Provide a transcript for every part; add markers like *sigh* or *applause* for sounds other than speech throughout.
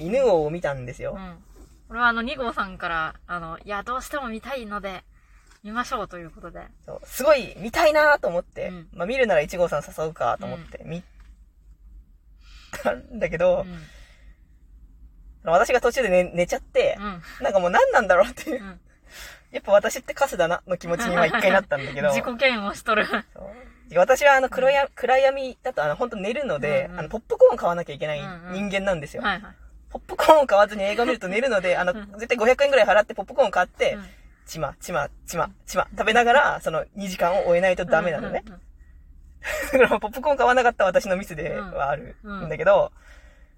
犬王を見たんですよ。うん。俺はあの2号さんから、あの、いや、どうしても見たいので、見ましょうということで。そうすごい見たいなと思って、うんまあ見るなら1号さん誘うかと思って見たんだけどう、ん。私が途中で寝寝ちゃって、うん。なんかもう何なんだろうっていう。うん。やっぱ私ってカスだなの気持ちには一回なったんだけど。*laughs* 自己嫌悪しとる。私はあの黒や、暗闇だとあの本当寝るので、うんうんあのポップコーン買わなきゃいけないうんうん人間なんですよ。はいはい。ポップコーンを *laughs* 買わずに映画を見ると寝るので、あの、うん。絶対500円ぐらい払ってポップコーンを買って、うん。ちま、ちま、ちま、ちま、食べながら、その2時間を終えないとダメなのね。*laughs* ポップコーン買わなかった私のミスではあるんだけど、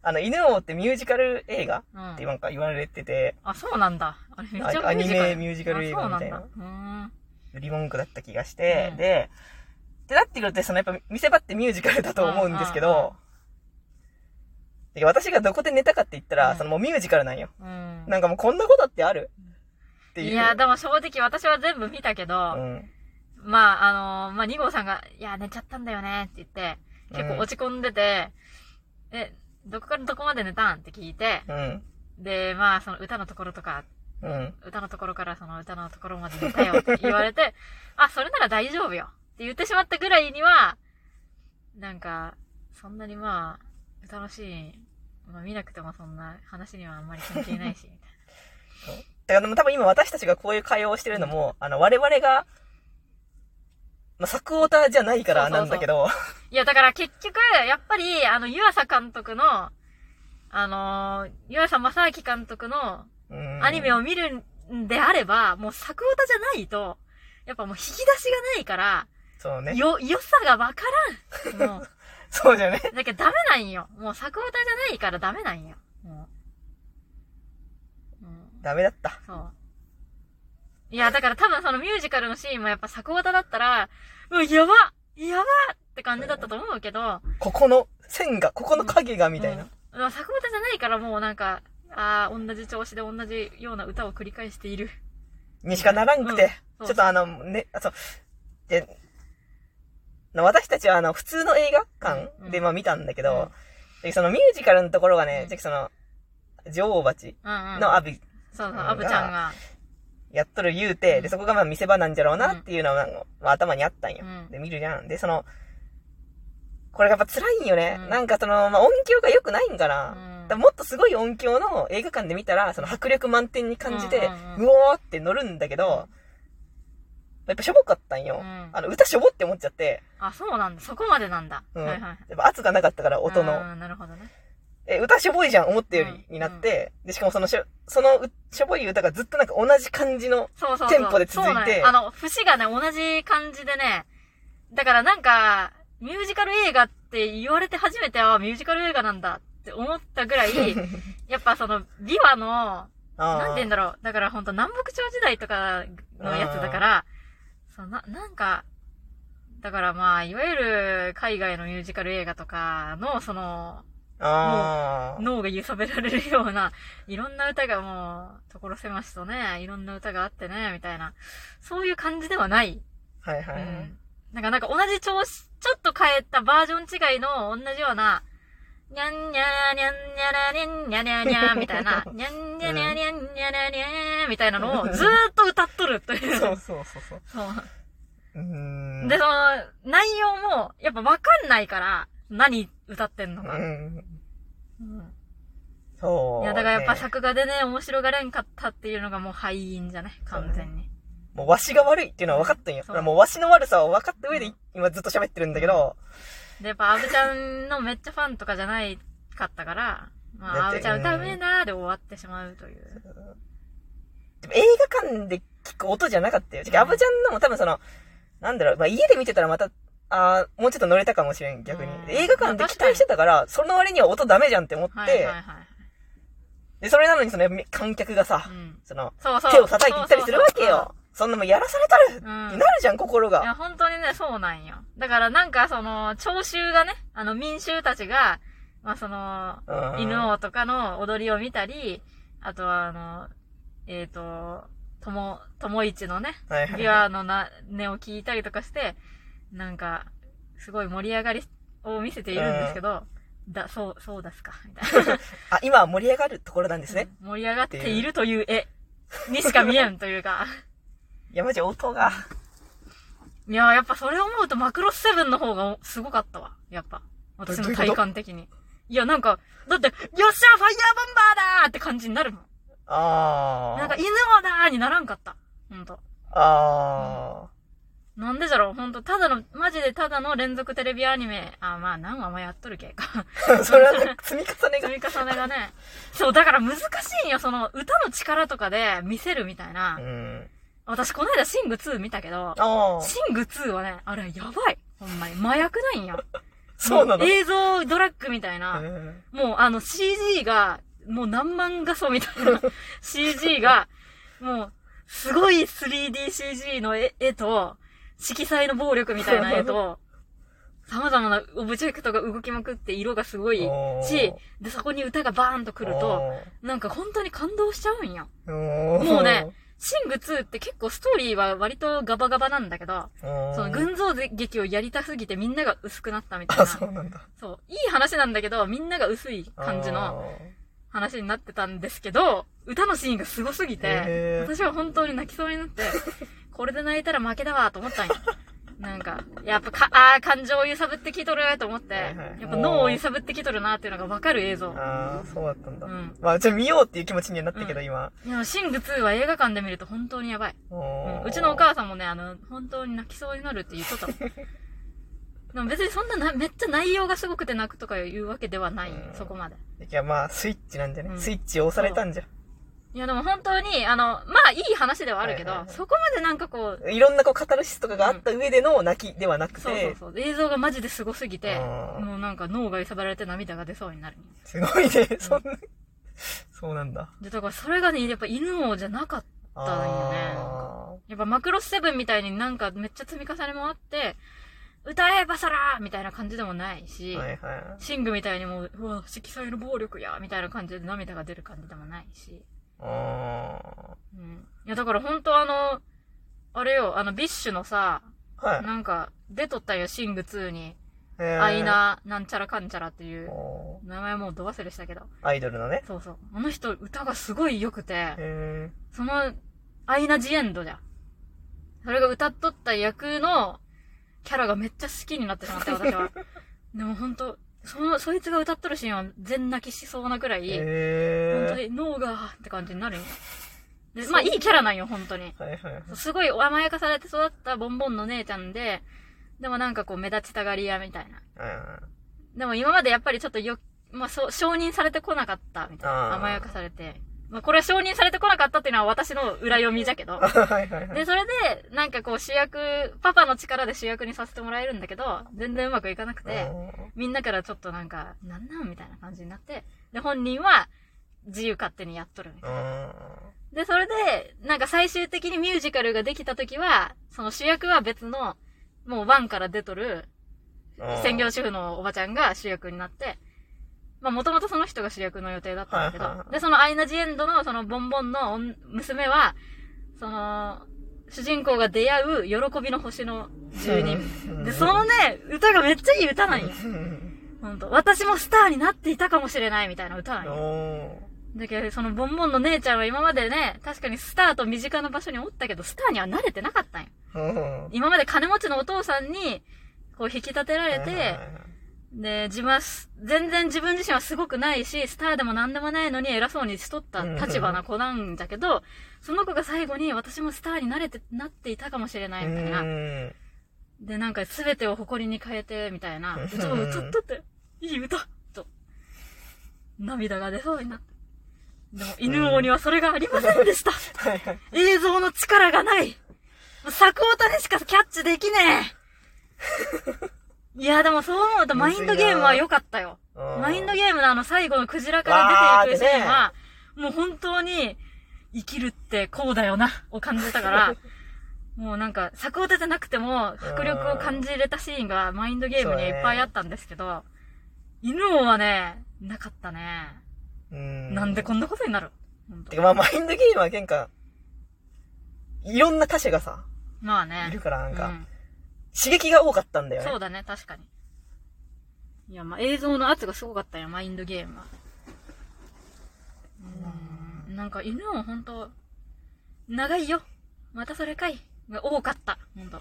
あの、犬王ってミュージカル映画うん。ってなんか言われてて、あ、そうなんだ。あれ、めっちゃアニメミュージカル映画みたいな。リモンクだった気がして、うん。で、ってなってくると、そのやっぱ見せ場ってミュージカルだと思うんですけど、で私がどこで寝たかって言ったら、うんそのもうミュージカルなんよ。うーん。うん。なんかもうこんなことってある？っていう。いや、でも正直私は全部見たけど、うん。まあ、あのまあ、2号さんが、いや、寝ちゃったんだよねって言って、結構落ち込んでて、え、どこからどこまで寝たんって聞いて、うん。で、まあ、その歌のところとか、うん。歌のところからその歌のところまで寝たよって言われて、*laughs* あ、それなら大丈夫よって言ってしまったぐらいには、なんか、そんなにまあ、歌のシーン、まあ見なくてもそんな話にはあんまり関係ないし、みたい *laughs* だからでも多分今私たちがこういう会話をしてるのも、あの、我々が、まあ、作オタじゃないからなんだけど、いや、だから結局、やっぱり、あの、湯浅監督の、あのー、湯浅正明監督のうんアニメを見るんであれば、もう作歌じゃないと、やっぱもう引き出しがないから、そうね。よ、良さがわからん。もう。そうじゃね。だけどダメなんよ。もう作歌じゃないからダメなんよ。もう。うん。ダメだった。そう。いや、だから多分そのミュージカルのシーンもやっぱ作歌だったら、うわ、やばやばって感じだったと思うけど、ここの線が、ここの影がみたいな。うん。でも作歌じゃないからもうなんか、ああ、同じ調子で同じような歌を繰り返している。にしかならんくて、うんちょっとあの、ね、あ、そう、で、な私たちはあの、普通の映画館でうんまあ見たんだけど、でそのミュージカルのところがねうん、その、女王蜂うんうん。のアビそうそう、うんアブちゃんが。やっとる言うて、うんで、そこがまあ見せ場なんじゃろうなっていうのが、まあ頭にあったんようん。で、見るじゃん。で、その、これがやっぱ辛いんよね。うんなんかその、まあ音響が良くないんかな。うんもっとすごい音響の映画館で見たら、その迫力満点に感じて、うんうんうんうおーって乗るんだけど、やっぱしょぼかったんよ。うんあの、歌しょぼって思っちゃって、あ、そうなんだ。そこまでなんだ。うんはいはい。やっぱ圧がなかったから、音の。うんなるほどね。え、歌しょぼいじゃん、思ったよりうんになって、で、しかもそのしょ、そのうしょぼい歌がずっとなんか同じ感じの、そうそうそう。テンポで続いてそうなんよあの、節がね、同じ感じでね、だからなんか、ミュージカル映画って言われて初めて、あ、ミュージカル映画なんだって思ったぐらい、*laughs* やっぱその、ビワの、なんて言うんだろう。だから本当南北朝時代とかのやつだから、そう、な、なんか、だからまあ、いわゆる海外のミュージカル映画とかの、その、脳が揺さべられるような、いろんな歌がもう、所狭しとね、いろんな歌があってね、みたいな、そういう感じではない。はいはい。うん。なんか、なんか同じ調子、ちょっと変えたバージョン違いの同じような、にゃんにゃーにゃんにゃらにゃんにゃにゃにゃーみたいな、にゃんにゃにゃにゃんにゃらにゃーみたいなのをずーっと歌っとるという。そうそうそうそう。で、その、内容も、やっぱわかんないから、何歌ってんのか。うん。うんそう、いや、だからやっぱね作画でね、面白がれんかったっていうのがもう敗因じゃない？完全に。もうわしが悪いっていうのは分かったんよ。もうわしの悪さを分かった上で今ずっと喋ってるんだけど、で、やっぱ、アブちゃんのめっちゃファンとかじゃないかったから、まあ、アブちゃん歌うめえなーで終わってしまうという。でも映画館で聞く音じゃなかったよ。うんアブちゃんのも多分その、なんだろう、まあ、家で見てたらまた、あーもうちょっと乗れたかもしれん、逆に。うん映画館で期待してたから、その割には音ダメじゃんって思って、はいはいはい。で、それなのにその観客がさう、ん。その、そうそう。手を叩いていったりするわけそうそうよ。そんなもんやらされたるう。うん。なるじゃん、心いや、が。本当にね、そうなんよ。だからなんかその、聴衆がね、あの民衆たちが、まあその、うん犬王とかの踊りを見たり、あとはあの、えっ、と、とも、ともいちのね、ビワのな、音を聞いたりとかして、なんか、すごい盛り上がりを見せているんですけど、だ、そう、そうですか、みたいな。*laughs* あ、今は盛り上がるところなんですね。盛り上がっているという絵にしか見えんというか。いや、マジ音が。いや、やっぱそれを思うとマクロスセブンの方がすごかったわ。やっぱ。私の体感的に。いや、なんか、だって、よっしゃファイヤーボンバーだーって感じになるもん。あー。なんか、犬もだーにならんかった。ほんと。あなんでじゃろうほんと、ただの、マジでただの連続テレビアニメ。あ、まあ、何話もやっとるけか。ー。*laughs* それはね、*laughs* 積み重ねが。積み重ねがね。そう、だから難しいんよ、その、歌の力とかで見せるみたいなう。ん。私、この間、シング2見たけど。シング2はね、あれ、やばい。ほんまに。麻薬ないんよ。そうなのも映像ドラッグみたいな。うんもう、あの、CG が、もう何万画素みたいな *laughs* CG が、もう、すごい 3DCG の絵絵と、色彩の暴力みたいな絵と、*laughs* 様々なオブジェクトが動きまくって色がすごいし、で、そこに歌がバーンと来ると、なんか本当に感動しちゃうんよ。おー、もうね、シング2って結構ストーリーは割とガバガバなんだけど、その群像劇をやりたすぎてみんなが薄くなったみたいな。あ、そうなんだ。そう。いい話なんだけど、みんなが薄い感じの話になってたんですけど、歌のシーンがすごすぎて私は本当に泣きそうになって、これで泣いたら負けだわと思ったんよ。なんか、やっぱか、あー、感情を揺さぶってきとると思って、はいはいやっぱ脳を揺さぶってきとるなっていうのがわかる映像。ああ、そうだったんだ。うんまあ、じゃあ見ようっていう気持ちにはなったけど、うん今。でも、シング2は映画館で見ると本当にやばい。おうんーうちのお母さんもね、あの、本当に泣きそうになるって言っとった。*laughs* でも別にそんなな、めっちゃ内容がすごくて泣くとかいうわけではない、うんそこまで。いや、まあ、スイッチなんじゃね、うんスイッチ押されたんじゃ。いやでも本当に、あの、まあいい話ではあるけど、はいはいはいそこまでなんかこう、いろんなこう、カタルシスとかがあった上での泣きではなくて、そうそうそう、映像がマジですごすぎて、もうなんか脳が揺さばられて涙が出そうになる。すごいね、そんな、そうなんだ。で、だからそれがね、やっぱ犬王じゃなかったんよね。あやっぱマクロスセブンみたいになんかめっちゃ積み重ねもあって、歌えばさらーみたいな感じでもないし、ーはいはい。シングみたいにもう、うわ、色彩の暴力やみたいな感じで涙が出る感じでもないし。あうん。いや、だから本当あの、あれよ、あの、 BiSH のさ、ーはい。なんか、出とったよ、 SING 2に。アイナ、なんちゃらかんちゃらっていう、お名前もうど忘れしたけど。ーアイドルのね。そうそう。あの人、歌がすごい良くて、へその、アイナ・ジ・エンドじゃん。それが歌っとった役の、キャラがめっちゃ好きになってしまって、私は。*laughs* でも本当その、そいつが歌っとるシーンは全泣きしそうなくらい、ー。本当へに脳が、って感じになるんよ。で、まあいいキャラなんよ、本当に。ー。はいはい。すごい甘やかされて育ったボンボンの姉ちゃんで、でもなんかこう目立ちたがり屋みたいな。うんでも今までやっぱりちょっとよ、まあそう、承認されてこなかったみたいな。甘やかされて。まあこれは承認されてこなかったっていうのは私の裏読みじゃけど。*laughs* はいはいはい。で、それで、なんかこう主役、パパの力で主役にさせてもらえるんだけど、全然うまくいかなくて、みんなからちょっとなんか、なんなんみたいな感じになって、で、本人は自由勝手にやっとるみたいな。うん。で、それで、なんか最終的にミュージカルができた時は、その主役は別の、もうワンから出とる、うん専業主婦のおばちゃんが主役になって、まあもともとその人が主役の予定だったんだけど、はいはいはいで、そのアイナ・ジ・エンドのそのボンボンの女娘は、その、主人公が出会う喜びの星の住人。うんで、そのね、歌がめっちゃいい歌なんよ。ほんと。私もスターになっていたかもしれないみたいな歌なんよ。おだけど、そのボンボンの姉ちゃんは今までね、確かにスターと身近な場所におったけど、スターには慣れてなかったんよ。ー。今まで金持ちのお父さんに、こう引き立てられて、で、自分はす、全然自分自身はすごくないし、スターでも何でもないのに偉そうにしとった立場な子なんだけど、その子が最後に私もスターになれて、なっていたかもしれないみたいな。うんで、なんか全てを誇りに変えて、みたいなうん歌を歌っとって、いい歌と、涙が出そうになって。でも、犬王にはそれがありませんでした。はいはい。映像の力がない。作オタでしかキャッチできねえ。いや、でもそう思うとマインドゲームは良かったよ。マインドゲームのあの最後のクジラから出ていくシーンは、もう本当に生きるってこうだよな、を感じたから、*laughs* もうなんか、作オタじゃなくても迫力を感じれたシーンがマインドゲームにいっぱいあったんですけど、犬王はね、なかったね。うん。なんでこんなことになる？てかまあ、マインドゲームは喧嘩、いろんな他者がさ、まあね。いるからなんか、うん刺激が多かったんだよね。そうだね、確かに。いや、まあ、映像の圧がすごかったよ、マインドゲームは。うん。なんか犬もほんと、長いよ。またそれかい。が多かった。ほんと。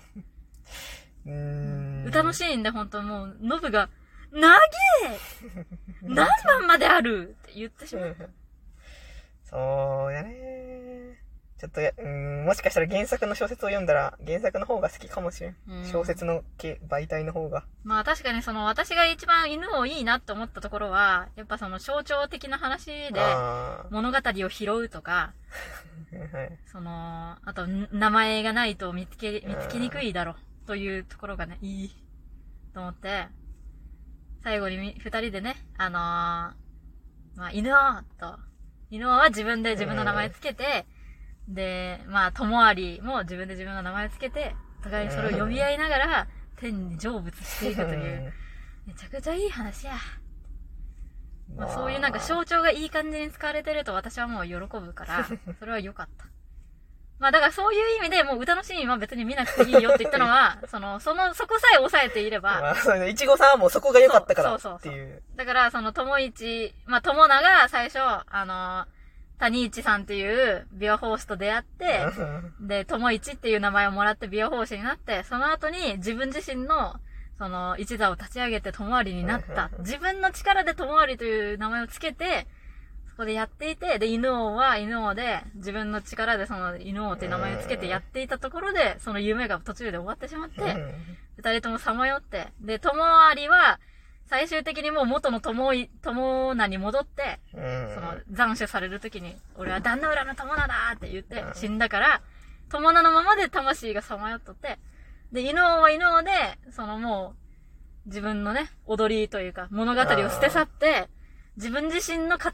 うーん。歌のシーンでほんともう、ノブが、長え *laughs* 何番まであるって言ってしまう。そうやね。ちょっとや、うーん、もしかしたら原作の小説を読んだら、原作の方が好きかもしれん。うん小説の系媒体の方が。まあ確かにその私が一番犬をいいなって思ったところは、やっぱその象徴的な話であ物語を拾うとか、あ。はい。その、あとん名前がないと見つけ、見つけにくいだろというところがね、いいと思って、最後にみ二人でね、あのー、まあ犬王と、犬王は自分で自分の名前つけて、で、まあ、友ありも自分で自分の名前つけて、お互いにそれを呼び合いながら、天に成仏していくという、めちゃくちゃいい話や。まあ、そういうなんか象徴がいい感じに使われてると私はもう喜ぶから、*laughs* それは良かった。まあだからそういう意味でもう歌のシーンは別に見なくていいよって言ったのは、*laughs* その、その、そこさえ抑えていれば、まあ、そうね。いちごさんはもうそこが良かったからそうそうそうそうっていう。だからその友一、まあ友名が最初、あの、谷一さんっていう美容法師と出会って、で、友一っていう名前をもらって美容法師になって、その後に自分自身の、その、一座を立ち上げて友ありになった。自分の力で友ありという名前をつけて、そこでやっていて、で、犬王は犬王で、自分の力でその犬王っていう名前をつけてやっていたところで、その夢が途中で終わってしまって、二人ともさまよって、で、友ありは、最終的にもう元の友い、友名に戻って、うん。その、斬首されるときに、俺は旦那裏の友名だって言ってうん死んだから、友名のままで魂がさまよっとって、で、犬王は犬王で、そのもう、自分のね、踊りというか、物語を捨て去って、自分自身の語